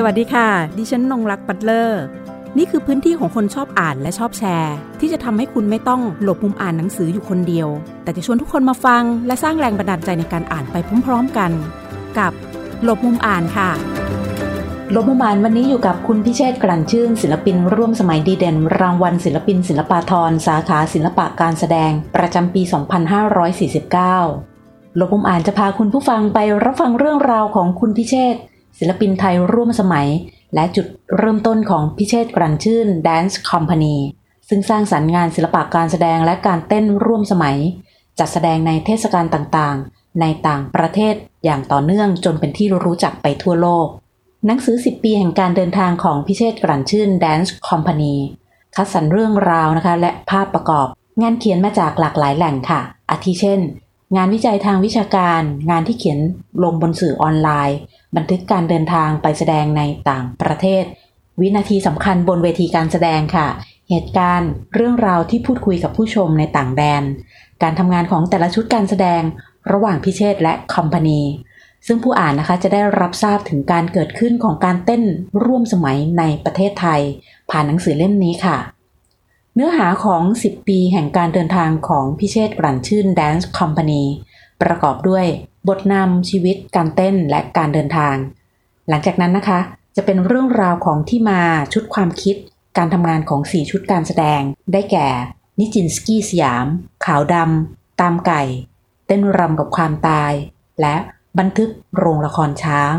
สวัสดีค่ะ ดิฉันนงรักปัตเลอร์ นี่คือพื้นที่ของคนชอบอ่านและชอบแชร์ ที่จะทำให้คุณไม่ต้องหลบมุมอ่านหนังสืออยู่คนเดียว แต่จะชวนทุกคนมาฟัง และสร้างแรงบันดาลใจในการอ่านไปพร้อม ๆกัน กับหลบมุมอ่านค่ะ หลบมุมอ่านวันนี้อยู่กับคุณพิเชษกลั่นชื่น ศิลปินร่วมสมัยดีเด่น รางวัลศิลปิน ศิลปาทรสาขาศิลปะการแสดง ประจำปี 2549ลบมุมอ่านจะพาคุณผู้ฟังไปรับฟังเรื่องราวของคุณพิเชษ ศิลปินไทยร่วมสมัย และจุดเริ่มต้นของพิเชษกลั่นชื่น Dance Company ซึ่งสร้างสรรค์งานศิลปะการแสดงและการเต้นร่วมสมัย จัดแสดงในเทศกาลต่างๆ ในต่างประเทศอย่างต่อเนื่องจนเป็นที่รู้จักไปทั่วโลก หนังสือ 10 ปีแห่งการเดินทางของพิเชษกลั่นชื่น Dance Company คัดสรรเรื่องราวนะคะ และภาพประกอบ งานเขียนมาจากหลากหลายแหล่งค่ะ อาทิเช่น งานวิจัยทางวิชาการ งานที่เขียนลงบนสื่อออนไลน์ บันทึกการเดินทางไปแสดงในต่างประเทศ วินาทีสำคัญบนเวทีการแสดงค่ะ เหตุการณ์เรื่องราวที่พูดคุยกับผู้ชมในต่างแดน การทำงานของแต่ละชุดการแสดงระหว่างพิเชษและคอมพานีซึ่งผู้อ่านนะคะจะได้รับทราบถึงการเกิดขึ้นของการเต้นร่วมสมัยในประเทศไทย ผ่านหนังสือเล่มนี้ค่ะ เนื้อหาของ 10 ปีแห่งการเดินทางของพิเชษกลั่นชื่น Dance Company ประกอบด้วย บทนำชีวิตการเต้นและการเดินทาง หลังจากนั้นนะคะ จะเป็นเรื่องราวของที่มาชุดความคิด การทำงานของ 4 ชุดการแสดง ได้แก่ นิจินสกี้สยาม ขาวดำตามไก่ เต้นรำกับความตาย และบันทึกโรงละครช้าง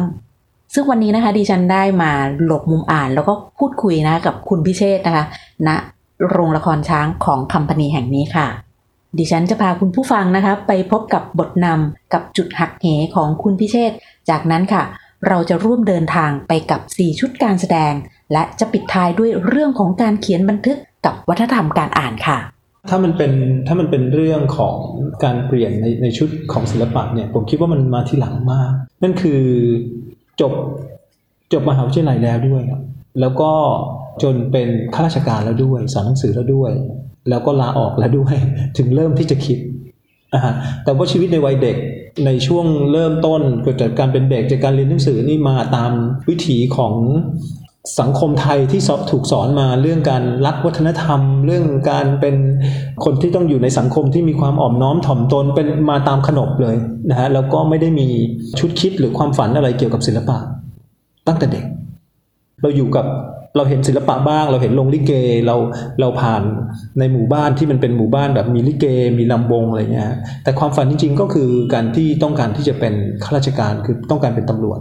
ซึ่งวันนี้นะคะดิฉันได้มาหลบมุมอ่านแล้วก็พูดคุยนะกับคุณพิเชษนะคะณโรงละครช้างของคัมพานีแห่งนี้ค่ะ ดิฉันจะพาคุณผู้ฟังนะคะไปพบกับบทนำกับจุดหักเหของคุณพิเชษ จากนั้นค่ะ เราจะร่วมเดินทางไปกับ 4 ชุดการแสดง และจะปิดท้ายด้วยเรื่องของการเขียนบันทึกกับวัฒนธรรมการอ่านค่ะ ถ้ามันเป็นถ้ามันเป็นเรื่องของการเปลี่ยนในในชุดของศิลปะเนี่ยผมคิดว่ามันมาที่หลังมาก นั่นคือจบจบมหาวิทยาลัยแล้วด้วยครับแล้วก็จนเป็นข้าราชการแล้วด้วยสอนหนังสือแล้วด้วย แล้วก็ลาออกแล้วด้วย ถึงเริ่มที่จะคิดแต่ว่าชีวิตในวัยเด็กในช่วงเริ่มต้นเกิดจากการเป็นเด็กจากการเรียนหนังสือนี่มาตามวิถีของสังคมไทยที่ถูกสอนมาเรื่องการรักวัฒนธรรม เรื่องการเป็นคนที่ต้องอยู่ในสังคมที่มีความอ่อมน้อมถ่อมตนเป็นมาตามขนบเลยนะฮะแล้วก็ไม่ได้มีชุดคิดหรือความฝันอะไรเกี่ยวกับศิลปะ ตั้งแต่เด็ก เราอยู่กับ เราเห็นศิลปะบ้าง เราเห็นโรงลิเกเราเราผ่านในหมู่บ้านที่มันเป็นหมู่บ้านแบบมีลิเก มีลำวงอะไรเงี้ยแต่ความฝันจริง ๆ ก็คือการที่ต้องการที่จะเป็นข้าราชการคือต้องการเป็นตำรวจ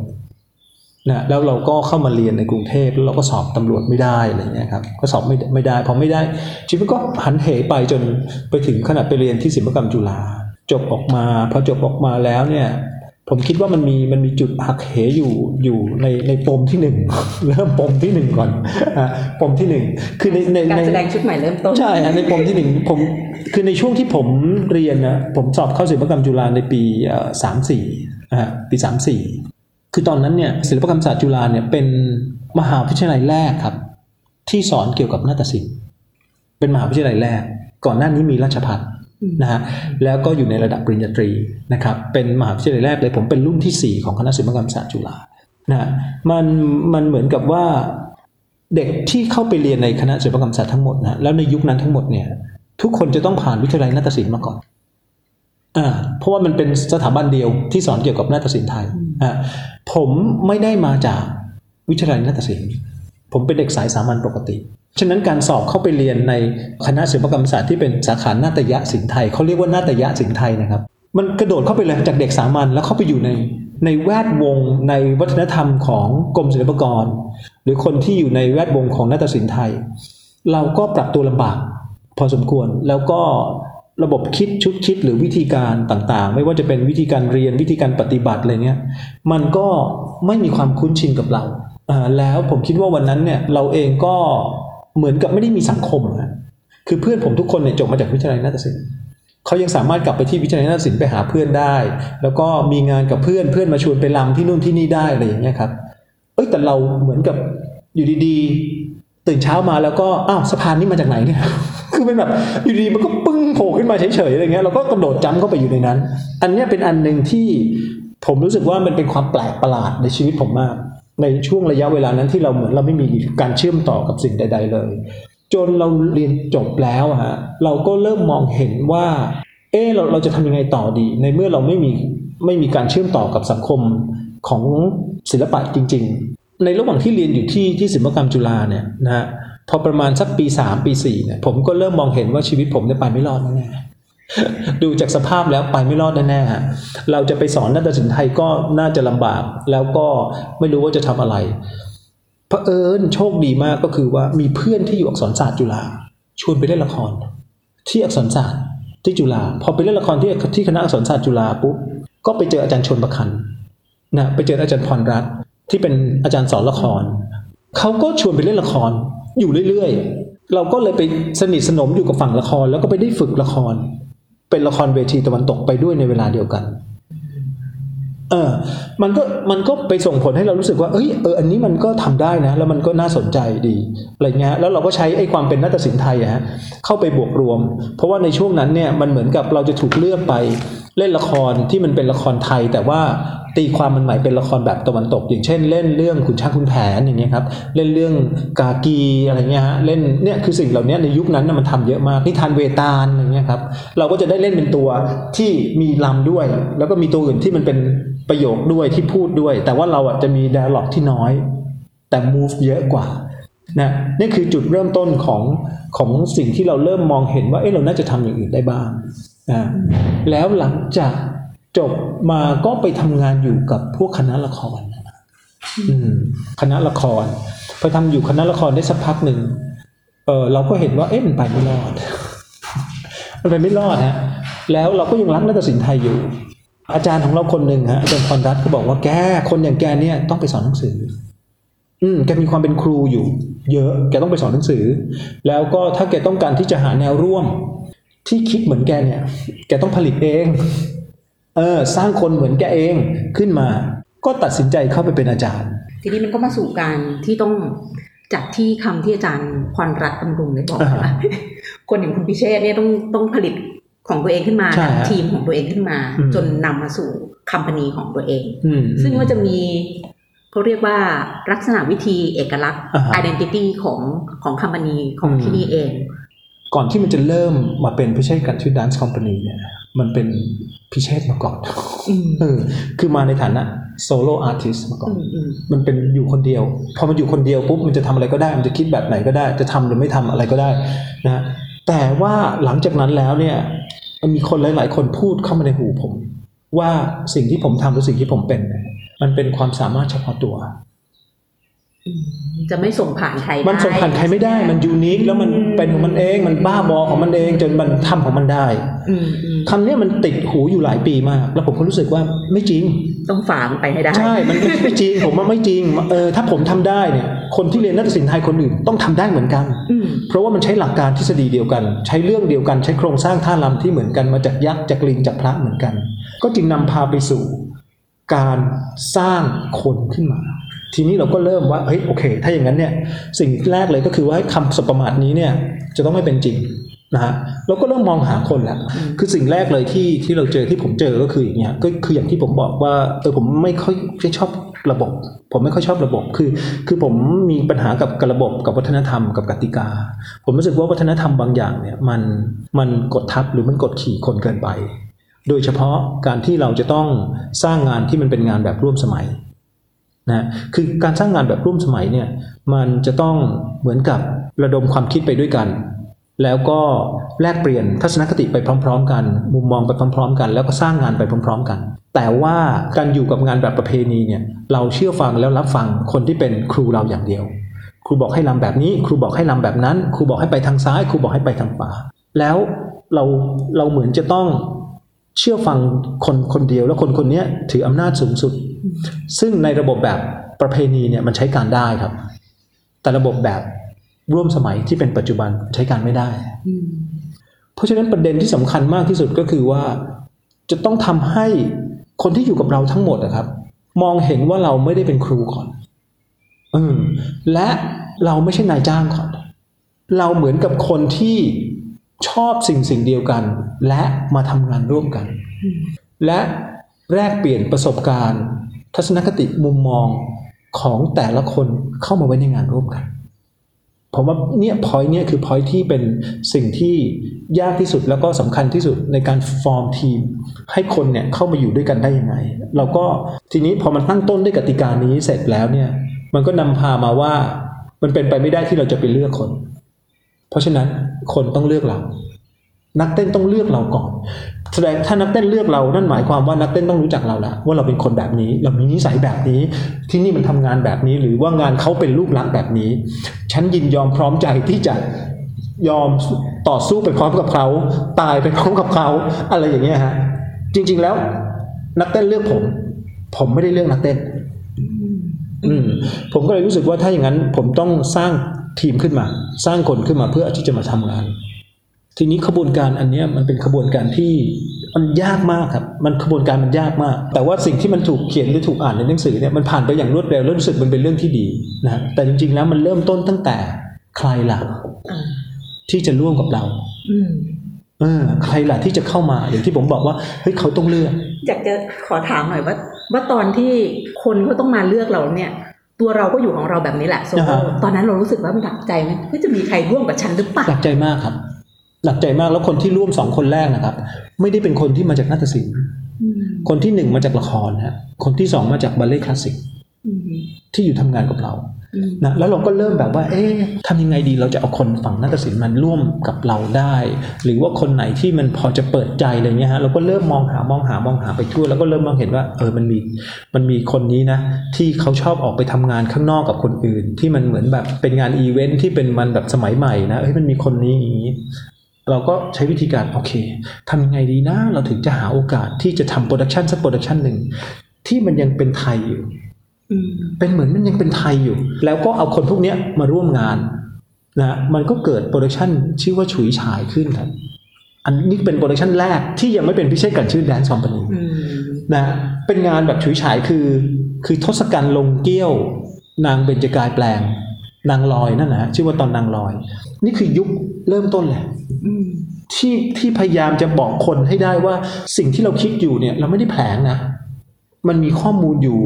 นะแล้วเราก็เข้ามาเรียนในกรุงเทพแล้วเราก็สอบตำรวจไม่ได้อะไรเงี้ยครับก็สอบไม่ไม่ได้พอไม่ได้ ชีวิตก็หันเหไปจนไปถึงขนาดไปเรียนที่ศิลปกรรมจุฬาจบออกมาพอจบออกมาแล้วเนี่ย ผมคิดว่ามันมีมันมีจุดหักเหอยู่อยู่ในในปมที่หนึ่งเริ่มปมที่หนึ่งก่อนอะปมที่หนึ่งคือในในการในแสดงชุดใหม่เริ่มต้นใช่ฮะในปมที่หนึ่งผมคือในช่วงที่ผมเรียนนะผมสอบเข้าศิลปกรรมจุฬาในปีสามสี่อ่าปีสามสี่คือตอนนั้นเนี่ยศิลปกรรมศาสตร์จุฬาเนี่ยเป็นมหาวิทยาลัยแรกครับ ที่สอนเกี่ยวกับนาฏศิลป์เป็นมหาวิทยาลัยแรก ก่อนหน้านี้มีราชพัฒนะฮะแล้วก็อยู่ในระดับปริญญาตรีนะครับเป็นมหาวิทยาลัยแรกเลยผมเป็นรุ่นที่สี่ของคณะศิลปกรรมศาสตร์จุฬานะฮะมันมันเหมือนกับว่าเด็กที่เข้าไปเรียนในคณะศิลปกรรมศาสตร์ทั้งหมดนะแล้วในยุคนั้นทั้งหมดเนี่ยทุกคนจะต้องผ่านวิทยาลัยนาฏศิลป์มาก่อนอ่าเพราะว่ามันเป็นสถาบันเดียวที่สอนเกี่ยวกับนาฏศิลป์ไทยอ่าผมไม่ได้มาจากวิทยาลัยนาฏศิลป์ผมเป็นเด็กสายสามัญปกติ ฉะนั้นการสอบเข้าไปเรียนในคณะศิลปกรรมศาสตร์ที่เป็นสาขานาฏยะศิลป์ไทยเขาเรียกว่านาฏยะศิลป์ไทยนะครับ มันกระโดดเข้าไปเลยจากเด็กสามัญแล้วเข้าไปอยู่ในในแวดวงในวัฒนธรรมของกรมศิลปากร หรือคนที่อยู่ในแวดวงของนาฏศิลป์ไทย เราก็ปรับตัวลำบากพอสมควรแล้วก็ระบบคิดชุดคิดหรือวิธีการต่างๆ ไม่ว่าจะเป็นวิธีการเรียนวิธีการปฏิบัติอะไรเนี้ยมันก็ไม่มีความคุ้นชินกับเราอ่าแล้วผมคิดว่าวันนั้นเนี่ยเราเองก็ เหมือนกับไม่ได้มีสังคมอะคือเพื่อนผมทุกคนเนี่ยจบมาจากวิทยาลัยนาฏศิลป์เขายังสามารถกลับไปที่วิทยาลัยนาฏศิลป์ไปหาเพื่อนได้ แล้วก็มีงานกับเพื่อนเพื่อนมาชวนไปรำที่นู่นที่นี่ได้อะไรอย่างเงี้ยครับ เอ้ยแต่เราเหมือนกับอยู่ดีๆ ตื่นเช้ามาแล้วก็อ้าวสะพานนี้มาจากไหนเนี่ย คือเป็นแบบอยู่ดีมันก็ปึ้งโผล่ขึ้นมาเฉยๆอะไรเงี้ยเราก็กระโดดจ้ำเข้าไปอยู่ในนั้น อันเนี้ยเป็นอันหนึ่งที่ผมรู้สึกว่ามันเป็นความแปลกประหลาดในชีวิตผมมาก ในช่วงระยะเวลานั้นที่เราเหมือนเราไม่มีการเชื่อมต่อกับสิ่งใด ๆ เลย จนเราเรียนจบแล้วฮะเราก็เริ่มมองเห็นว่า เออเราเราจะทำยังไงต่อดี ในเมื่อเราไม่มีไม่มีการเชื่อมต่อกับสังคมของศิลปะจริง ๆ ในระหว่างที่เรียนอยู่ที่ที่ศิลปกรรมจุฬาเนี่ยนะฮะพอประมาณสักปีสามปีสี่เนี่ยผมก็เริ่มมองเห็นว่าชีวิตผมเนี่ยไปไม่รอดแน่ ดูจากสภาพแล้วไปไม่รอดแน่ๆฮะเราจะไปสอนนาฏศิลป์ไทยก็น่าจะลำบาก แล้วก็ไม่รู้ว่าจะทำอะไรเผอิญโชคดีมากก็คือว่ามีเพื่อนที่อยู่อักษรศาสตร์จุฬาชวนไปเล่นละคร ที่อักษรศาสตร์ที่จุฬาพอไปเล่นละครที่ที่คณะอักษรศาสตร์จุฬาปุ๊บก็ไปเจออาจารย์ชนประคันนะไปเจออาจารย์พรรัตน์ที่เป็นอาจารย์สอนละครเขาก็ชวนไปเล่นละครอยู่เรื่อยๆ เราก็เลยไปสนิทสนมอยู่กับฝั่งละคร แล้วก็ไปได้ฝึกละคร เป็นละครเวทีตะวันตกไปด้วยในเวลาเดียวกัน เออ มันก็มันก็ไปส่งผลให้เรารู้สึกว่าเอ้ยเอออันนี้มันก็ทำได้นะ แล้วมันก็น่าสนใจดีอะไรเงี้ยแล้วเราก็ใช้ไอ้ความเป็นนาฏศิลป์ไทยอะฮะเข้าไปบวกรวม เพราะว่าในช่วงนั้นเนี่ยมันเหมือนกับเราจะถูกเลือกไป เล่นละครที่มันเป็นละครไทย แต่ว่าตีความมันหมายเป็นละครแบบตะวันตก อย่างเช่น เล่นเรื่องขุนช้างขุนแผนอย่างเงี้ยครับเล่นเรื่องกากีอะไรเงี้ยฮะเล่นเนี่ยคือสิ่งเหล่านี้ในยุคนั้นนะมันทำเยอะมากนิทานเวตาลอย่างเงี้ยครับเราก็จะได้เล่นเป็นตัวที่มีลำด้วย แล้วก็มีตัวอื่นที่มันเป็นประโยคด้วยที่พูดด้วย แต่ว่าเราอะจะมี d ด a l ล็อกที่น้อย แต่ move เยอะกว่านะนี่คือจุดเริ่มต้นของของสิ่งที่เราเริ่มมองเห็นว่าเอ๊ะเราน่าจะทำอย่างอื่นได้บ้าง นะแล้วหลังจากจบมาก็ไปทำงานอยู่กับพวกคณะละครนะอืมคณะละครไปทำอยู่คณะละครได้สักพักหนึ่งเออเราก็เห็นว่าเอ๊ะมันไปไม่รอด มันไปไม่รอดฮะแล้วเราก็ยังรักนาฏศิลป์ไทยอยู่ อาจารย์ของเราคนหนึ่งฮะอาจารย์พรรัตน์ก็บอกว่าแกคนอย่างแกเนี่ยต้องไปสอนหนังสือ อืมแกมีความเป็นครูอยู่ เยอะแกต้องไปสอนหนังสือ แล้วก็ถ้าแกต้องการที่จะหาแนวร่วม ที่คิดเหมือนแกเนี่ย แกต้องผลิตเอง เออ สร้างคนเหมือนแกเองขึ้นมา ก็ตัดสินใจเข้าไปเป็นอาจารย์ ทีนี้มันก็มาสู่การที่ต้องจากที่คำที่อาจารย์พรรัตน์บำรุงได้บอกอ่าฮะว่าคนอย่างคุณพิเชษเนี่ยต้องต้องผลิตของตัวเองขึ้นมาใช่ฮะทีมของตัวเองขึ้นมาอืมจนนำมาสู่คัมพานีของตัวเองอืมซึ่งก็จะมีเขาเรียกว่าลักษณะวิธีเอกลักษณ์อ่าฮะ identity ของของคัมพานีของอืมที่นี่เอง ก่อนที่มันจะเริ่มมาเป็นพิเชษกันชื่อ Dance Company เนี่ยมันเป็นพิเชษฐมาก่อนอืมเออคือมาในฐานะ solo artist มาก่อนอืมอืมมันเป็นอยู่คนเดียว พอมันอยู่คนเดียวปุ๊บมันจะทำอะไรก็ได้ มันจะคิดแบบไหนก็ได้ จะทำหรือไม่ทำอะไรก็ได้นะฮะแต่ว่าหลังจากนั้นแล้วเนี่ยมันมีคนหลาย ๆ คนพูดเข้ามาในหูผม ว่าสิ่งที่ผมทำหรือสิ่งที่ผมเป็นเนี่ยมันเป็นความสามารถเฉพาะตัวอืม จะไม่ส่งผ่านใครมันส่งผ่านใครไม่ได้ มันยูนิคแล้วมันเป็นของมันเอง มันบ้าบอของมันเองจนมันทำของมันได้อืมอืมคำเนี้ยมันติดหูอยู่หลายปีมาก แล้วผมก็รู้สึกว่าไม่จริง ต้องฝ่ามันไปให้ได้ ใช่ มันไม่ไม่จริง ผมว่าไม่จริง เออ ถ้าผมทำได้เนี่ย คนที่เรียนนาฏศิลป์ไทยคนอื่นต้องทำได้เหมือนกันอืมเพราะว่ามันใช้หลักการทฤษฎีเดียวกัน ใช้เรื่องเดียวกัน ใช้โครงสร้างท่ารำที่เหมือนกัน มาจากยักษ์จากลิงจากพระเหมือนกัน ก็จึงนำพาไปสู่ การสร้างคนขึ้นมา ทีนี้เราก็เริ่มว่าเฮ้ยโอเค ถ้าอย่างนั้นเนี่ยสิ่งแรกเลยก็คือว่าคำสบประมาทนี้เนี่ยจะต้องไม่เป็นจริงนะฮะเราก็เริ่มมองหาคนแล้วคือสิ่งแรกเลยที่ที่เราเจอที่ผมเจอก็คืออย่างเงี้ยก็คืออย่างที่ผมบอกว่าเออผมไม่ค่อยไม่ชอบระบบ ผมไม่ค่อยชอบระบบคือ คือผมมีปัญหากับกับระบบกับวัฒนธรรมกับกติกา ผมรู้สึกว่าวัฒนธรรมบางอย่างเนี่ยมันมันกดทับหรือมันกดขี่คนเกินไป โดยเฉพาะการที่เราจะต้องสร้างงานที่มันเป็นงานแบบร่วมสมัย นะคือการสร้างงานแบบร่วมสมัยเนี่ยมันจะต้องเหมือนกับระดมความคิดไปด้วยกัน แล้วก็แลกเปลี่ยนทัศนคติไปพร้อม ๆ กัน มุมมองไปพร้อม ๆ กัน แล้วก็สร้างงานไปพร้อม ๆ กัน แต่ว่าการอยู่กับงานแบบประเพณีเนี่ยเราเชื่อฟังแล้วรับฟังคนที่เป็นครูเราอย่างเดียว ครูบอกให้ลำแบบนี้ ครูบอกให้ลำแบบนั้น ครูบอกให้ไปทางซ้าย ครูบอกให้ไปทางขวาแล้วเราเราเหมือนจะต้องเชื่อฟังคนคนเดียวแล้วคนคนนี้ถืออำนาจสูงสุด ซึ่งในระบบแบบประเพณีเนี่ยมันใช้การได้ครับ แต่ระบบแบบร่วมสมัยที่เป็นปัจจุบันใช้การไม่ได้ เพราะฉะนั้นประเด็นที่สำคัญมากที่สุดก็คือว่า จะต้องทำให้คนที่อยู่กับเราทั้งหมดนะครับ มองเห็นว่าเราไม่ได้เป็นครูก่อนอืมและเราไม่ใช่นายจ้างก่อน เราเหมือนกับคนที่ชอบสิ่งสิ่งเดียวกัน และมาทำงานร่วมกัน และแลกเปลี่ยนประสบการณ์ ทัศนคติมุมมองของแต่ละคนเข้ามาไว้ในงานร่วมกันผมว่าเนี่ย point เนี่ยคือ point ที่เป็นสิ่งที่ยากที่สุดแล้วก็สำคัญที่สุดในการฟอร์มทีม ให้คนเนี่ยเข้ามาอยู่ด้วยกันได้ยังไงเราก็ทีนี้พอมันตั้งต้นด้วยกติกานี้เสร็จแล้วเนี่ยมันก็นำพามาว่ามันเป็นไปไม่ได้ที่เราจะไปเลือกคน เพราะฉะนั้นคนต้องเลือกเรา นักเต้นต้องเลือกเราก่อน แสดงถ้านักเต้นเลือกเรา นั่นหมายความว่านักเต้นต้องรู้จักเราแล้วว่าเราเป็นคนแบบนี้ เรามีนิสัยแบบนี้ ที่นี่มันทำงานแบบนี้ หรือว่างานเขาเป็นรูปลักษณ์แบบนี้ ฉันยินยอมพร้อมใจที่จะยอมต่อสู้ไปพร้อมกับเขา ตายไปพร้อมกับเขาอะไรอย่างเงี้ยฮะจริง ๆแล้ว นักเต้นเลือกผม ผมไม่ได้เลือกนักเต้น อืมผมก็เลยรู้สึกว่าถ้าอย่างนั้น ผมต้องสร้างทีมขึ้นมา สร้างคนขึ้นมาเพื่อที่จะมาทำงาน ทีนี้ขบวนการอันเนี้ยมันเป็นขบวนการที่มันยากมากครับ มันขบวนการมันยากมาก แต่ว่าสิ่งที่มันถูกเขียนหรือถูกอ่านในหนังสือเนี่ยมันผ่านไปอย่างรวดเร็วแล้วรู้สึกมันเป็นเรื่องที่ดีนะฮะแต่จริงๆแล้วมันเริ่มต้นตั้งแต่ใครล่ะอ่าที่จะร่วมกับเราอืมเออใครล่ะที่จะเข้ามาอย่างที่ผมบอกว่าเฮ้ยเขาต้องเลือก อยากจะขอถามหน่อยว่า ว่าตอนที่คนเขาต้องมาเลือกเราเนี่ย ตัวเราก็อยู่ของเราแบบนี้แหละโซโล่อ่าฮะตอนนั้นเรารู้สึกว่ามันหนักใจไหมเฮ้ยจะมีใครร่วมกับฉันหรือเปล่าหนักใจมากครับ หนักใจมากแล้วคนที่ร่วมสองคนแรกนะครับ ไม่ได้เป็นคนที่มาจากนาฏศิลป์อืมคนที่หนึ่งมาจากละครฮะคนที่สองมาจากบัลเล่ต์คลาสสิกอืมที่อยู่ทำงานกับเราอืมนะแล้วเราก็เริ่มแบบว่า เอ๊ะทำยังไงดีเราจะเอาคนฝั่งนาฏศิลป์มันร่วมกับเราได้ หรือว่าคนไหนที่มันพอจะเปิดใจอะไรเงี้ยฮะเราก็เริ่มมองหามองหามองหาไปทั่ว แล้วก็เริ่มมองเห็นว่า เออมันมีมันมีคนนี้นะ ที่เขาชอบออกไปทำงานข้างนอกกับคนอื่น ที่มันเหมือนแบบเป็นงานอีเวนต์ที่เป็นมันแบบสมัยใหม่นะเอ้ยมันมีคนนี้อย่างนี้ เราก็ใช้วิธีการโอเคทำยังไงดีนะ เราถึงจะหาโอกาสที่จะทำ production สัก production หนึ่งที่มันยังเป็นไทยอยู่อืมเป็นเหมือนมันยังเป็นไทยอยู่ แล้วก็เอาคนพวกเนี้ยมาร่วมงานนะมันก็เกิด production ชื่อว่าฉุยฉายขึ้นครับอันนี้เป็น production แรกที่ยังไม่เป็นพิเชษฐ กลั่นชื่น Dance Company อืมนะเป็นงานแบบฉุยฉายคือ คือทศกัณฐ์ลงเกี้ยวนางเบญจกายแปลง นางลอยนั่นนะฮะชื่อว่าตอนนางลอย นี่คือยุคเริ่มต้นแหละอืมที่ที่พยายามจะบอกคนให้ได้ว่าสิ่งที่เราคิดอยู่เนี่ย เราไม่ได้แผลงนะ มันมีข้อมูลอยู่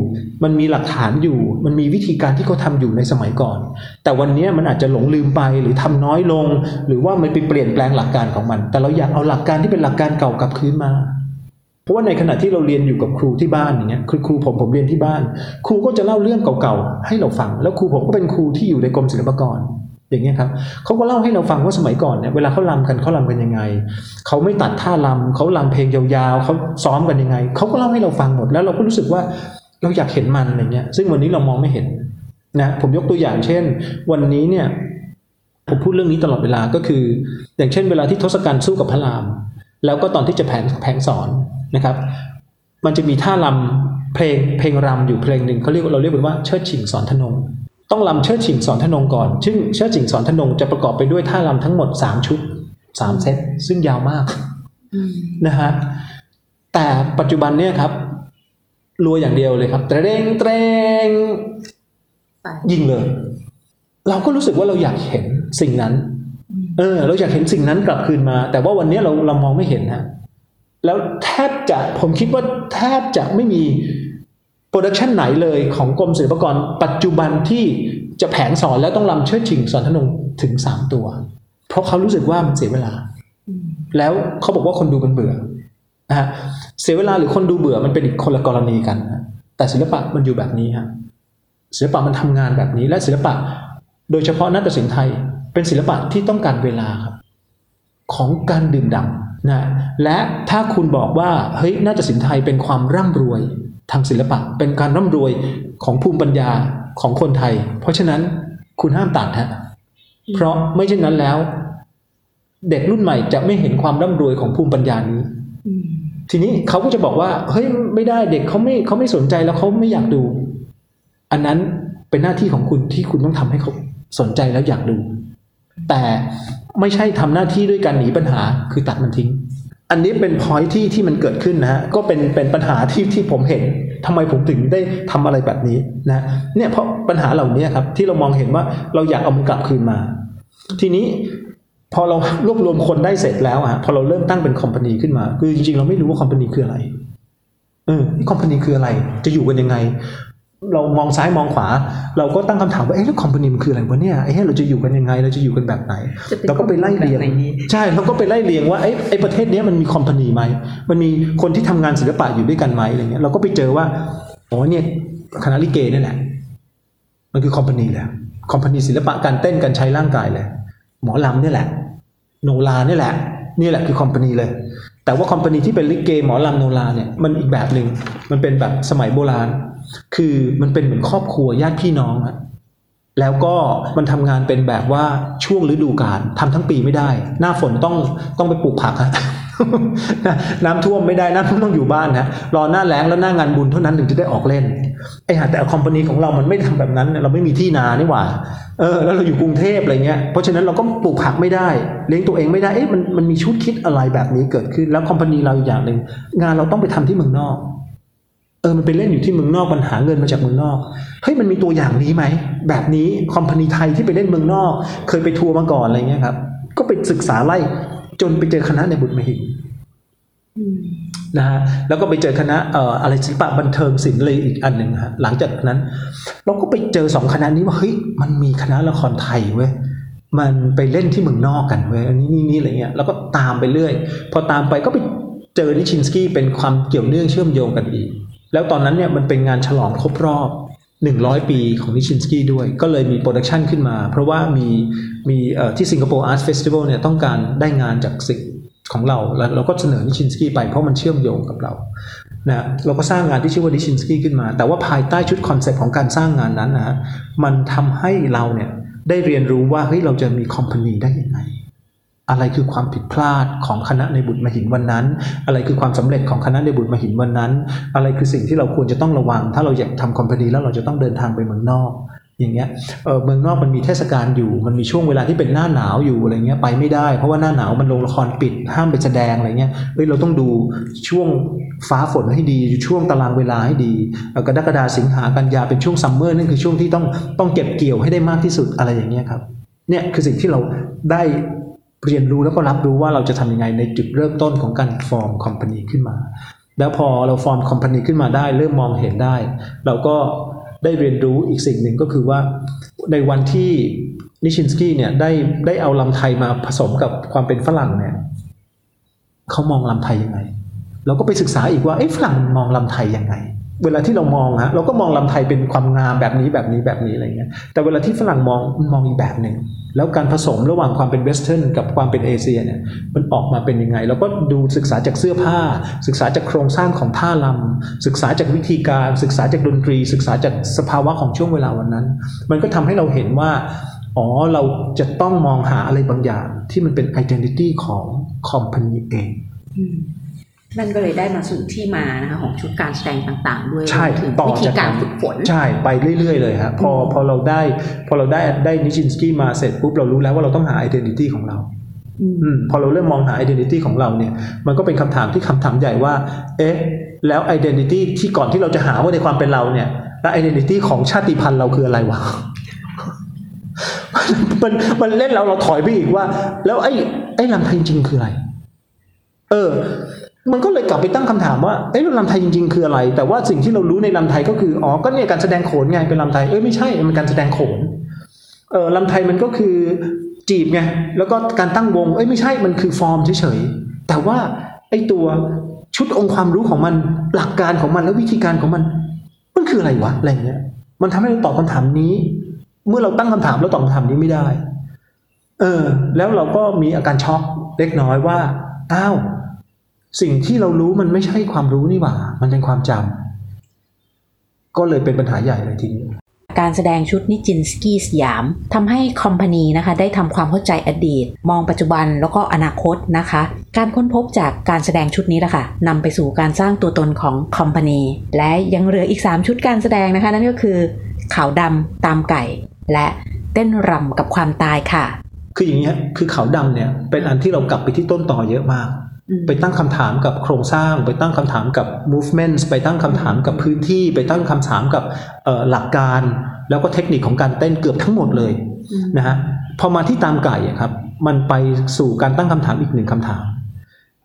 มันมีหลักฐานอยู่ มันมีวิธีการที่เขาทำอยู่ในสมัยก่อน แต่วันนี้มันอาจจะหลงลืมไปหรือทำน้อยลง หรือว่ามันไปเปลี่ยนแปลงหลักการของมัน แต่เราอยากเอาหลักการที่เป็นหลักการเก่ากลับคืนมา เพราะว่าในขณะที่เราเรียนอยู่กับครูที่บ้านอย่างเงี้ยคือครูผมผมเรียนที่บ้าน ครูก็จะเล่าเรื่องเก่าๆให้เราฟัง แล้วครูผมก็เป็นครูที่อยู่ในกรมศิลปากรอย่างเงี้ยครับเขาก็เล่าให้เราฟังว่าสมัยก่อนเนี่ยเวลาเขาลำกันเขาลำกันยังไงเขาไม่ตัดท่าลำเขาลำเพลงยาวๆเขาซ้อมกันยังไงเขาก็เล่าให้เราฟังหมดแล้วเราก็รู้สึกว่าเราอยากเห็นมันอะไรเงี้ยซึ่งวันนี้เรามองไม่เห็นนะผมยกตัวอย่างเช่น วันนี้เนี่ยผมพูดเรื่องนี้ตลอดเวลาก็คือ อย่างเช่น เวลาที่ทศกัณฐ์สู้กับพระราม แล้วก็ตอนที่จะแผนแผงสอน นะครับ มันจะมีท่าลำเพลงเพลงรำอยู่เพลงหนึ่งเขาเรียกเราเรียกว่าเชิดชิงสอนทนง ต้องลำเชิดชิงสอนทนงก่อน ซึ่งเชิดชิงสอนทนงจะประกอบไปด้วยท่าลำทั้งหมด 3 ชุด 3 เซตซึ่งยาวมากอืมนะฮะแต่ปัจจุบันเนี่ยครับรัวอย่างเดียวเลยครับเตรงเตรงไปยิงเลย เราก็รู้สึกว่าเราอยากเห็นสิ่งนั้น เออ เราอยากเห็นสิ่งนั้นกลับคืนมา แต่ว่าวันนี้เราเรามองไม่เห็นฮะ แล้วแทบจะผมคิดว่าแทบจะไม่มีโปรดักชันไหนเลยของกรมศิลปากรปัจจุบันที่จะแผงสอนแล้วต้องลำเชิดชิงสอนทนงถึงสามตัว เพราะเขารู้สึกว่ามันเสียเวลาอืมแล้วเขาบอกว่าคนดูมันเบื่อนะฮะเสียเวลาหรือคนดูเบื่อมันเป็นอีกคนละกรณีกันนะแต่ศิลปะมันอยู่แบบนี้ฮะศิลปะมันทำงานแบบนี้ และศิลปะโดยเฉพาะนาฏศิลป์ไทย เป็นศิลปะที่ต้องการเวลาครับ ของการดื่มด่ำ นะและถ้าคุณบอกว่าเฮ้ยน่าฏศิลป์ไทยเป็นความร่ำรวยทางศิลปะ เป็นการร่ำรวยของภูมิปัญญาของคนไทย เพราะฉะนั้นคุณห้ามตัดฮะเพราะไม่เช่นนั้นแล้ว เด็กรุ่นใหม่จะไม่เห็นความร่ำรวยของภูมิปัญญานี้ทีนี้เขาก็จะบอกว่าเฮ้ยไม่ได้เด็กเขาไม่เขาไม่สนใจแล้วเขาไม่อยากดู อันนั้นเป็นหน้าที่ของคุณที่คุณต้องทำให้เขาสนใจแล้วอยากดู แต่ไม่ใช่ทำหน้าที่ด้วยการหนีปัญหาคือตัดมันทิ้ง อันนี้เป็นพอยที่ที่มันเกิดขึ้นนะฮะก็เป็นเป็นปัญหาที่ที่ผมเห็นทำไมผมถึงได้ทำอะไรแบบนี้นะเนี่ยเพราะปัญหาเหล่านี้ครับ ที่เรามองเห็นว่าเราอยากเอามันกลับคืนมา ทีนี้พอเรารวบรวมคนได้เสร็จแล้วอะพอเราเริ่มตั้งเป็นคอมพานีขึ้นมา คือจริงๆ เราไม่รู้ว่าคอมพานีคืออะไร เออคอมพานีคืออะไร จะอยู่กันยังไง เรามองซ้ายมองขวา เราก็ตั้งคำถามว่าเอ๊ะแล้วคอมพานีมันคืออะไรวะเนี่ยเอ๊ะเราจะอยู่กันยังไงเราจะอยู่กันแบบไหนจะเป็นเราก็ไปไล่เรียงแบบไหนดีใช่เราก็ไปไล่เรียงว่าไอ้ไอ้ประเทศเนี้ยมันมีคอมพานีไหมมันมีคนที่ทำงานศิลปะอยู่ด้วยกันไหมอะไรเงี้ยเราก็ไปเจอว่าอ๋อเนี่ยคณะลิเกนี่แหละ มันคือคอมพานีแหละคอมพานีศิลปะการเต้นการใช้ร่างกายเลยหมอลำเนี่ยแหละ โนราเนี่ยแหละ นี่แหละคือคอมพานีเลย แต่ว่าคอมพานีที่เป็นลิเกหมอลำโนราเนี่ยมันอีกแบบหนึ่งมันเป็นแบบสมัยโบราณ คือมันเป็นเหมือนครอบครัวญาติพี่น้องอะแล้วก็มันทำงานเป็นแบบว่าช่วงฤดูกาลทำทั้งปีไม่ได้ หน้าฝนต้องต้องไปปลูกผักฮะ น้ำท่วมไม่ได้น้ำท่วมต้องอยู่บ้านฮะรอหน้าแล้งแล้วหน้างานบุญเท่านั้นถึงจะได้ออกเล่นไอ้ห่าแต่คอมพานีของเรามันไม่ทำแบบนั้น เราไม่มีที่นานี่หว่าเออแล้วเราอยู่กรุงเทพอะไรเงี้ยเพราะฉะนั้นเราก็ปลูกผักไม่ได้ เลี้ยงตัวเองไม่ได้เอ๊ะมันมันมีชุดคิดอะไรแบบนี้เกิดขึ้น แล้วคอมพานีเราอย่างหนึ่งงานเราต้องไปทำที่เมืองนอกเออ มันไปเล่นอยู่ที่เมืองนอก มันหาเงินมาจากเมืองนอก เฮ้ย มันมีตัวอย่างนี้ไหม แบบนี้ คอมพานีไทยที่ไปเล่นเมืองนอก เคยไปทัวร์มาก่อนอะไรเงี้ยครับ ก็ไปศึกษาไล่ จนไปเจอคณะในบุตรมหินนะฮะแล้วก็ไปเจอคณะเอ่ออะไรศิลปะบันเทิงศิลป์อะไรอีกอันหนึ่งฮะหลังจากนั้น เราก็ไปเจอสองคณะนี้ว่าเฮ้ยมันมีคณะละครไทยเว้ยมันไปเล่นที่เมืองนอกกันเว้ยอันนี้นี่นี่อะไรเงี้ยแล้วก็ตามไปเรื่อย พอตามไปก็ไปเจอนิชินสกี้เป็นความเกี่ยวเนื่องเชื่อมโยงกันอีก แล้วตอนนั้นเนี่ยมันเป็นงานฉลองครบรอบ 100 ปีของนิชินสกี้ด้วย ก็เลยมี production ขึ้นมา เพราะว่ามีมีที่ Singapore Arts Festival เนี่ยต้องการได้งานจากสิ่งของเรา แล้วเราก็เสนอนิชินสกี้ไปเพราะมันเชื่อมโยงกับเรานะเราก็สร้างงานที่ชื่อว่านิชินสกี้ขึ้นมา แต่ว่าภายใต้ชุด concept ของการสร้างงานนั้นนะฮะมันทำให้เราเนี่ยได้เรียนรู้ว่าเฮ้ยเราจะมี company ได้ยังไง อะไรคือความผิดพลาดของคณะนายบุศย์มหินทร์วันนั้น อะไรคือความสำเร็จของคณะนายบุศย์มหินทร์วันนั้น อะไรคือสิ่งที่เราควรจะต้องระวัง ถ้าเราอยากทำ company แล้วเราจะต้องเดินทางไปเมืองนอก อย่างเงี้ยเออเมืองนอกมันมีเทศกาลอยู่ มันมีช่วงเวลาที่เป็นหน้าหนาวอยู่อะไรเงี้ยไปไม่ได้เพราะว่าหน้าหนาวมันโรงละครปิดห้ามไปแสดงอะไรเงี้ยเฮ้ยเราต้องดูช่วงฟ้าฝนให้ดีช่วงตารางเวลาให้ดีกรกฎาสิงหากันยาเป็นช่วง summer นั่นคือช่วงที่ต้องต้องเก็บเกี่ยวให้ได้มากที่สุดอะไรอย่างเงี้ยครับเนี่ยคือสิ่งที่เราได้ เรียนรู้แล้วก็รับรู้ว่าเราจะทำยังไงในจุดเริ่มต้นของการ form company ขึ้นมา แล้วพอเรา form company ขึ้นมาได้ เริ่มมองเห็นได้ เราก็ได้เรียนรู้อีกสิ่งหนึ่งก็คือว่าในวันที่นิชินสกี้เนี่ยได้ได้เอารำไทยมาผสมกับความเป็นฝรั่งเนี่ยเขามองรำไทยยังไง เราก็ไปศึกษาอีกว่าเอ๊ะฝรั่งมองรำไทยยังไง เวลาที่เรามองฮะเราก็มองลำไทยเป็นความงามแบบนี้แบบนี้แบบนี้อะไรเงี้ยแต่เวลาที่ฝรั่งมองมันมองอีกแบบหนึ่งแล้วการผสมระหว่างความเป็นเวสเทิร์นกับความเป็นเอเชียเนี่ยมันออกมาเป็นยังไงเราก็ดูศึกษาจากเสื้อผ้า ศึกษาจากโครงสร้างของท่าลำศึกษาจากวิธีการ ศึกษาจากดนตรี ศึกษาจากสภาวะของช่วงเวลาวันนั้น มันก็ทำให้เราเห็นว่าอ๋อเราจะต้องมองหาอะไรบางอย่างที่มันเป็น identity ของคอมพานีเอง นั่นก็เลยได้มาสู่ที่มานะคะของชุดการแสดงต่าง ๆ ด้วยใช่รวมถึงต่อวิธีจากการนั้นฝึกฝนใช่ไปเรื่อย ๆ เลยฮะพอพอเราได้พอเราได้ได้นิชินสกี้มาเสร็จปุ๊บเรารู้แล้วว่าเราต้องหา identity ของเราอืมอืมพอเราเริ่มมองหา identity ของเราเนี่ย มันก็เป็นคำถามที่คำถามใหญ่ว่า เอ๊ะ แล้ว identity ที่ก่อนที่เราจะหาว่าในความเป็นเราเนี่ย แล้ว identity ของชาติพันธุ์เราคืออะไรวะมันมันเล่นเราเราถอยไปอีกว่า แล้วไอ้ไอ้ลำไทยจริงๆคืออะไร เออ มันก็เลยกลับไปตั้งคำถามว่าเอ้ยลำไทยจริง ๆ คืออะไร แต่ว่าสิ่งที่เรารู้ในลำไทยก็คืออ๋อก็เนี่ยการแสดงโขนไงเป็นลำไทยเอ้ยไม่ใช่มันการแสดงโขนเออลำไทยมันก็คือจีบไงแล้วก็การตั้งวงเอ้ยไม่ใช่มันคือฟอร์มเฉยๆแต่ว่าไอ้ตัวชุดองค์ความรู้ของมันหลักการของมันและวิธีการของมัน มันคืออะไรวะอะไรเงี้ย มันทำให้เราตอบคำถามนี้ เมื่อเราตั้งคำถามแล้วตอบคำถามนี้ไม่ได้ เออ แล้วเราก็มีอาการช็อกเล็กน้อยว่าอ้าว สิ่งที่เรารู้มันไม่ใช่ความรู้นี่หว่า มันเป็นความจำก็เลยเป็นปัญหาใหญ่เลยทีนี้การแสดงชุดนิจินสกี้สยามทำให้คอมพานีนะคะได้ทำความเข้าใจอดีต มองปัจจุบันแล้วก็อนาคตนะคะ การค้นพบจากการแสดงชุดนี้แหละค่ะนำไปสู่การสร้างตัวตนของคอมพานีและยังเหลืออีก 3 ชุดการแสดงนะคะ นั่นก็คือขาวดำตามไก่ และเต้นรำกับความตายค่ะ คืออย่างนี้ยคือขาวดำเนี่ยเป็นอันที่เรากลับไปที่ต้นต่อเยอะมากอืม ไปตั้งคำถามกับโครงสร้าง ไปตั้งคำถามกับ movement ไปตั้งคำถามกับพื้นที่ ไปตั้งคำถามกับเอ่อหลักการ แล้วก็เทคนิคของการเต้นเกือบทั้งหมดเลยอืมนะฮะพอมาที่ตามไก่อะครับ มันไปสู่การตั้งคำถามอีกหนึ่งคำถาม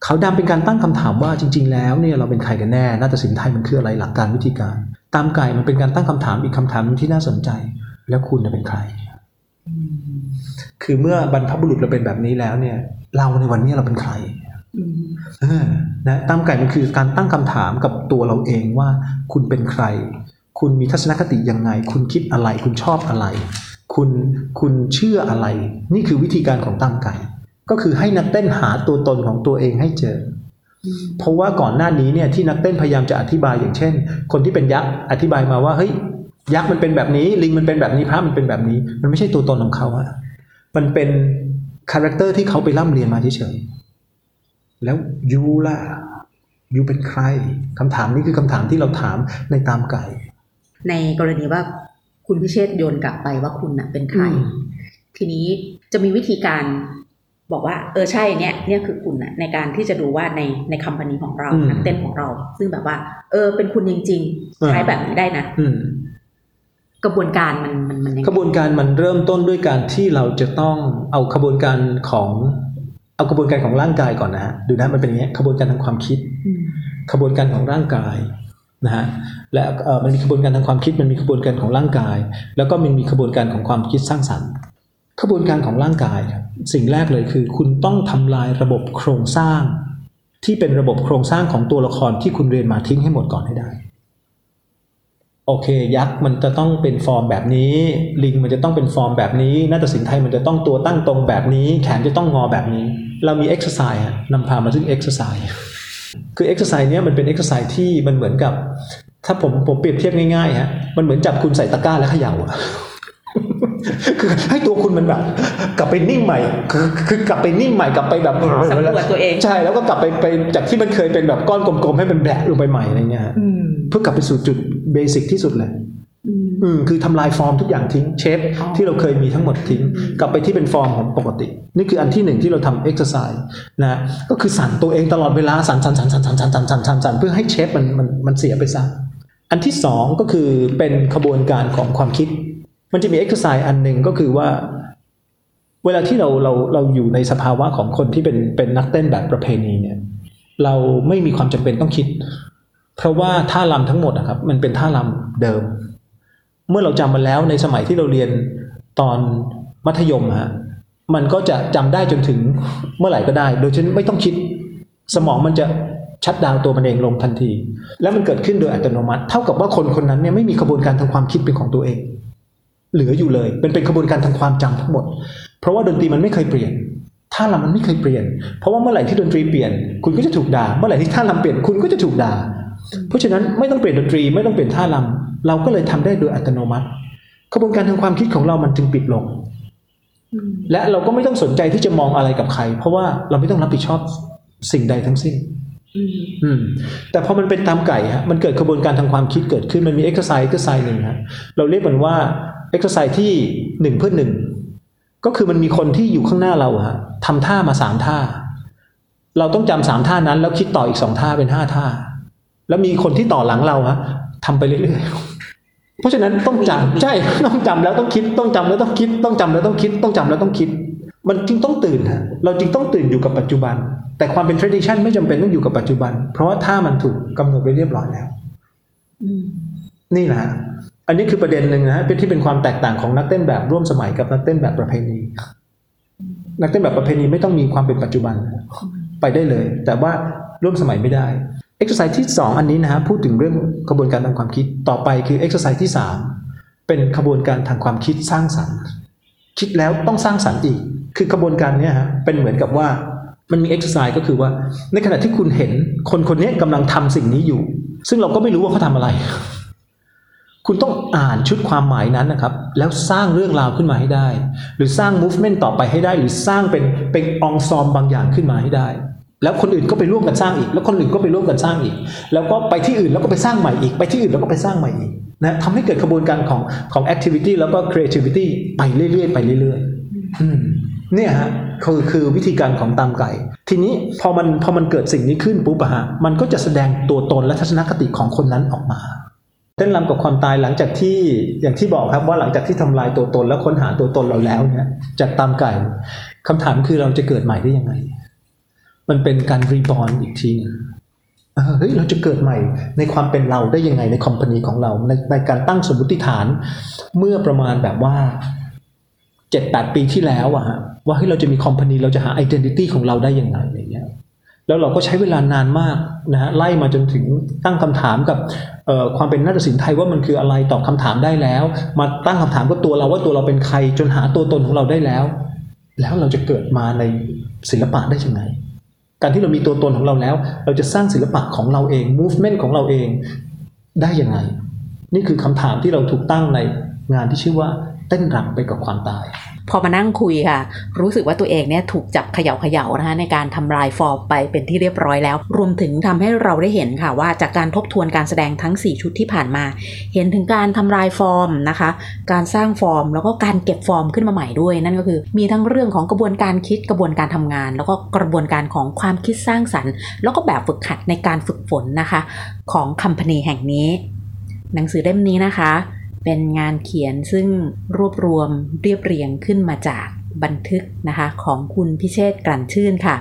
ขาวดำเป็นการตั้งคำถามว่าจริง ๆ แล้วเนี่ยเราเป็นใครกันแน่นาฏศิลป์ไทยมันคืออะไรหลักการวิธีการ ตามไก่มันเป็นการตั้งคำถามอีกคำถามหนึ่งที่น่าสนใจ แล้วคุณจะเป็นใคร คือเมื่อบรรพบุรุษเราเป็นแบบนี้แล้วเนี่ย เราในวันนี้เราเป็นใครอืมเออ นะตามไก่มันคือการตั้งคำถามกับตัวเราเองว่าคุณเป็นใคร คุณมีทัศนคติยังไง คุณคิดอะไร คุณชอบอะไร คุณคุณเชื่ออะไร นี่คือวิธีการของตามไก่ ก็คือให้นักเต้นหาตัวตนของตัวเองให้เจอ เพราะว่าก่อนหน้านี้เนี่ยที่นักเต้นพยายามจะอธิบายอย่างเช่น คนที่เป็นยักษ์อธิบายมาว่าเฮ้ยยักษ์มันเป็นแบบนี้ลิงมันเป็นแบบนี้พระมันเป็นแบบนี้ มันไม่ใช่ตัวตนของเขาอะมันเป็น character ที่เขาไปร่ำเรียนมาเฉยๆ แล้ว you ล่ะ you เป็นใครคำถามนี้คือคำถามที่เราถามในตามไก่ ในกรณีว่าคุณพิเชษโยนกลับไปว่าคุณน่ะเป็นใครอืมทีนี้จะมีวิธีการบอกว่า เออใช่เนี่ยเนี่ยคือคุณน่ะในการที่จะดูว่าในในคัมพานีของเราอืมนักเต้นของเรา ซึ่งแบบว่า เออ เป็นคุณจริงอ่าๆใช้แบบนี้ได้นะอืมกระบวนการมันมันมันยังไงกระบวนการมันเริ่มต้นด้วยการที่เราจะต้องเอากระบวนการของ เอากระบวนการของร่างกายก่อนนะฮะดูนะมันเป็นอย่างนี้ยกระบวนการทางความคิดอืมกระบวนการของร่างกายนะฮะและเอ่อมันมีกระบวนการทางความคิดมันมีกระบวนการของร่างกาย แล้วก็มันมีกระบวนการของความคิดสร้างสรรค์กระบวนการของร่างกายครับสิ่งแรกเลยคือ คุณต้องทำลายระบบโครงสร้าง ที่เป็นระบบโครงสร้างของตัวละครที่คุณเรียนมาทิ้งให้หมดก่อนให้ได้ โอเค ยักษ์มันจะต้องเป็นฟอร์มแบบนี้ ลิงมันจะต้องเป็นฟอร์มแบบนี้นาฏศิลป์ไทยมันจะต้องตัวตั้งตรงแบบนี้ แขนจะต้องงอแบบนี้ เรามีเอ็กซ์ไซส์นำพามาซึ่งเอ็กซ์ไซส์คือเอ็กซ์ไซส์เนี้ยมันเป็นเอ็กซ์ไซส์ที่มันเหมือนกับ ถ้าผมผมเปรียบเทียบง่ายๆฮะมันเหมือนจับคุณใส่ตะกร้าแล้วเขย่าอะคือให้ตัวคุณมันแบบกลับไปนิ่งใหม่ คือคือกลับไปนิ่งใหม่กลับไปแบบสำรวจตัวเองใช่แล้วก็กลับไปไปจากที่มันเคยเป็นแบบก้อนกลมๆให้มันแบะลงไปใหม่อะไรเงี้ยฮะอืมเพื่อกลับไปสู่จุด basic ที่สุดเลยอืมอืมคือทำลายฟอร์มทุกอย่างทิ้ง shape อ๋อที่เราเคยมีทั้งหมดทิ้ง กลับไปที่เป็นฟอร์มของปกติ นี่คืออันที่หนึ่งที่เราทำเอ็กซ์ไซส์นะก็คือสั่นตัวเองตลอดเวลาสั่นสั่นสั่นสั่นสั่นสั่นสั่นสั่นสั่นสั่นเพื่อให้ shape มันมันมันเสียไปซะอันที่สองก็คือเป็นขบวนการของความคิด มันจะมีเอ็กซ์ไซส์อันหนึ่งก็คือว่า เวลาที่เราเราเราอยู่ในสภาวะของคนที่เป็นเป็นนักเต้นแบบประเพณีเนี่ย เราไม่มีความจำเป็นต้องคิด เพราะว่าท่ารำทั้งหมดนะครับ มันเป็นท่ารำเดิม เมื่อเราจำมาแล้วในสมัยที่เราเรียนตอนมัธยมฮะมันก็จะจำได้จนถึงเมื่อไหร่ก็ได้ โดยที่ไม่ต้องคิด สมองมันจะชัดดาวตัวมันเองลงทันที แล้วมันเกิดขึ้นโดยอัตโนมัติ เท่ากับว่าคนคนนั้นเนี่ยไม่มีกระบวนการทางความคิดเป็นของตัวเอง เหลืออยู่เลยเป็นเป็นกระบวนการทางความจำทั้งหมด เพราะว่าดนตรีมันไม่เคยเปลี่ยนท่ารำมันไม่เคยเปลี่ยน เพราะว่าเมื่อไหร่ที่ดนตรีเปลี่ยน คุณก็จะถูกด่า เมื่อไหร่ที่ท่ารำเปลี่ยนคุณก็จะถูกด่า เพราะฉะนั้นไม่ต้องเปลี่ยนดนตรีไม่ต้องเปลี่ยนท่ารำเราก็เลยทำได้โดยอัตโนมัติกระบวนการทางความคิดของเรามันจึงปิดลงอืมและเราก็ไม่ต้องสนใจที่จะมองอะไรกับใคร เพราะว่าเราไม่ต้องรับผิดชอบสิ่งใดทั้งสิ้นอืมอืมแต่พอมันเป็นตามไก่ฮะมันเกิดกระบวนการทางความคิดเกิดขึ้นมันมี exercise exercise หนึ่งฮะเราเรียกมันว่าเอ็กซ์ไซส์ที่หนึ่งเพื่อหนึ่งก็คือมันมีคนที่อยู่ข้างหน้าเราฮะทำท่ามาสามท่า เราต้องจำสามท่านั้น แล้วคิดต่ออีกสองท่าเป็นห้าท่า แล้วมีคนที่ต่อหลังเราฮะทำไปเรื่อยๆ เพราะฉะนั้นต้องจำใช่ต้องจำแล้วต้องคิดต้องจำแล้วต้องคิดต้องจำแล้วต้องคิดต้องจำแล้วต้องคิด มันจึงต้องตื่นฮะเราจึงต้องตื่นอยู่กับปัจจุบัน แต่ความเป็น tradition ไม่จำเป็นต้องอยู่กับปัจจุบัน เพราะว่าถ้ามันถูกกำหนดไว้เรียบร้อยแล้วอืมนี่แหละฮะอันนี้คือประเด็นหนึ่งนะฮะเป็นที่เป็นความแตกต่างของนักเต้นแบบร่วมสมัยกับนักเต้นแบบประเพณีนักเต้นแบบประเพณีไม่ต้องมีความเป็นปัจจุบันไปได้เลย แต่ว่าร่วมสมัยไม่ได้ เอ็กซ์ไซส์ที่สองอันนี้นะฮะพูดถึงเรื่องกระบวนการทางความคิดต่อไปคือเอ็กซ์ไซส์ที่สามเป็นกระบวนการทางความคิดสร้างสรรค์ คิดแล้วต้องสร้างสรรค์อีก คือกระบวนการนี้ฮะเป็นเหมือนกับว่ามันมีเอ็กซ์ไซส์ก็คือว่า ในขณะที่คุณเห็นคนคนนี้กำลังทำสิ่งนี้อยู่ ซึ่งเราก็ไม่รู้ว่าเขาทำอะไร คุณต้องอ่านชุดความหมายนั้นนะครับ แล้วสร้างเรื่องราวขึ้นมาให้ได้ หรือสร้าง movement ต่อไปให้ได้ หรือสร้างเป็นเป็นองซอมบางอย่างขึ้นมาให้ได้ แล้วคนอื่นก็ไปร่วมกันสร้างอีก แล้วคนอื่นก็ไปร่วมกันสร้างอีก แล้วก็ไปที่อื่นแล้วก็ไปสร้างใหม่อีก ไปที่อื่นแล้วก็ไปสร้างใหม่อีกนะทำให้เกิดกระบวนการของของ activity แล้วก็ creativity ไปเรื่อยๆไปเรื่อยๆอืมเนี่ยฮะคือคือวิธีการของตามไก่ ทีนี้พอมันพอมันเกิดสิ่งนี้ขึ้นปุ๊บอะฮะมันก็จะแสดงตัวตนและทัศนคติของคนนั้นออกมาเต้นรำกับความตายหลังจากที่อย่างที่บอกครับว่าหลังจากที่ทำลายตัวตนและค้นหาตัวตนเราแล้วเนี่ยจากตามไก่คำถามคือเราจะเกิดใหม่ได้ยังไง มันเป็นการรีบอนอีกทีนึงเฮ้ยเราจะเกิดใหม่ในความเป็นเราได้ยังไงในคอมพานีของเราในในการตั้งสมมติฐานเมื่อประมาณแบบว่าเจ็ดแปดปีที่แล้วอะฮะว่าเฮ้ยเราจะมีคอมพานีเราจะหาไอดีนิตี้ของเราได้ยังไงอะไรเงี้ยแล้วเราก็ใช้เวลานานมากนะฮะไล่มาจนถึงตั้งคำถามกับความเป็นนาฏศิลป์ไทยว่ามันคืออะไรตอบคำถามได้แล้ว มาตั้งคำถามกับตัวเราว่าตัวเราเป็นใครจนหาตัวตนของเราได้แล้ว แล้วเราจะเกิดมาในศิลปะได้ยังไง การที่เรามีตัวตนของเราแล้ว เราจะสร้างศิลปะของเราเอง movement ของเราเองได้ยังไง นี่คือคำถามที่เราถูกตั้งในงานที่ชื่อว่าเต้นรำไปกับความตาย พอมานั่งคุยค่ะ รู้สึกว่าตัวเองเนี่ยถูกจับเขย่าเขย่านะคะในการทำลายฟอร์มไปเป็นที่เรียบร้อยแล้ว รวมถึงทำให้เราได้เห็นค่ะว่าจากการทบทวนการแสดงทั้ง 4 ชุดที่ผ่านมา เห็นถึงการทำลายฟอร์มนะคะ การสร้างฟอร์ม แล้วก็การเก็บฟอร์มขึ้นมาใหม่ด้วย นั่นก็คือ มีทั้งเรื่องของกระบวนการคิดกระบวนการทำงาน แล้วก็กระบวนการของความคิดสร้างสรรค์ แล้วก็แบบฝึกหัดในการฝึกฝนนะคะ ของคัมพานีแห่งนี้ หนังสือเล่มนี้นะคะ เป็นงานเขียนซึ่งรวบรวมเรียบเรียงขึ้นมาจากบันทึกนะคะของคุณพิเชษกลั่นชื่นค่ะ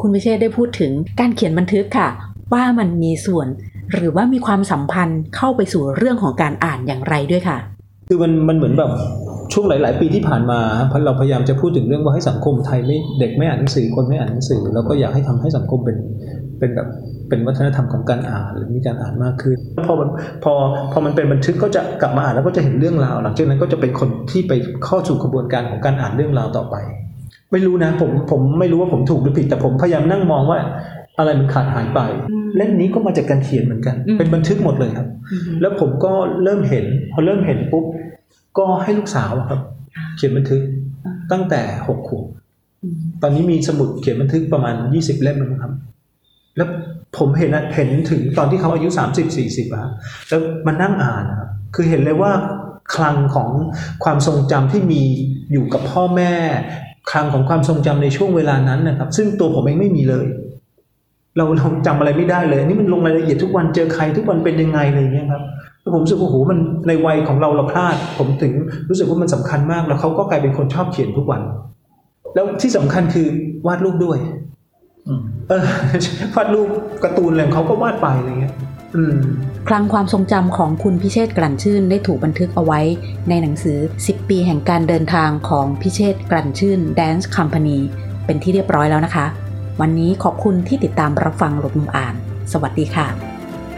คุณพิเชษได้พูดถึงการเขียนบันทึกค่ะ ว่ามันมีส่วน หรือว่ามีความสัมพันธ์เข้าไปสู่เรื่องของการอ่านอย่างไรด้วยค่ะ คือมันมันเหมือนแบบ ช่วงหลาย ๆ ปีที่ผ่านมาเพราะเราพยายามจะพูดถึงเรื่องว่าให้สังคมไทยไม่เด็กไม่อ่านหนังสือคนไม่อ่านหนังสือแล้วก็อยากให้ทำให้สังคมเป็นเป็นแบบเป็นวัฒนธรรมของการอ่านหรือมีการอ่านมากขึ้นพอมันพอพอมันเป็นบันทึกก็จะกลับมาอ่านแล้วก็จะเห็นเรื่องราว หลังจากนั้นก็จะเป็นคนที่ไปเข้าสู่กระบวนการของการอ่านเรื่องราวต่อไป ไม่รู้นะผมผมไม่รู้ว่าผมถูกหรือผิด แต่ผมพยายามนั่งมองว่าอะไรมันขาดหายไปอืมเล่มนี้ก็มาจากการเขียนเหมือนกันอืมเป็นบันทึกหมดเลยครับ แล้วผมก็เริ่มเห็น พอเริ่มเห็นปุ๊บ ก็ให้ลูกสาวอะครับ เขียนบันทึกตั้งแต่หกขวบตอนนี้มีสมุดเขียนบันทึกประมาณยี่สิบเล่มแล้วมั้งครับ แล้วผมเห็นอะเห็นถึงตอนที่เขาอายุสามสิบสี่สิบอะแล้วมานั่งอ่านนะครับคือเห็นเลยว่าคลังของความทรงจำที่มีอยู่กับพ่อแม่ คลังของความทรงจำในช่วงเวลานั้นนะครับ ซึ่งตัวผมเองไม่มีเลย เราเราจำอะไรไม่ได้เลยอันนี่มันลงรายละเอียดทุกวันเจอใครทุกวันเป็นยังไงอะไรอย่างเงี้ยครับ แล้วผมรู้สึกว่าโอ้โหมันในวัยของเราเราพลาด ผมถึงรู้สึกว่ามันสำคัญมากแล้วเขาก็กลายเป็นคนชอบเขียนทุกวัน แล้วที่สำคัญคือวาดรูปด้วยเออวาดรูปการ์ตูนอะไรเขาก็วาดไปอะไรเงี้ยคลังความทรงจำของคุณพิเชษกลั่นชื่นได้ถูกบันทึกเอาไว้ในหนังสือ 10 ปีแห่งการเดินทางของพิเชษกลั่นชื่น Dance Company เป็นที่เรียบร้อยแล้วนะคะ วันนี้ขอบคุณที่ติดตามรับฟังหลบมุมอ่าน สวัสดีค่ะ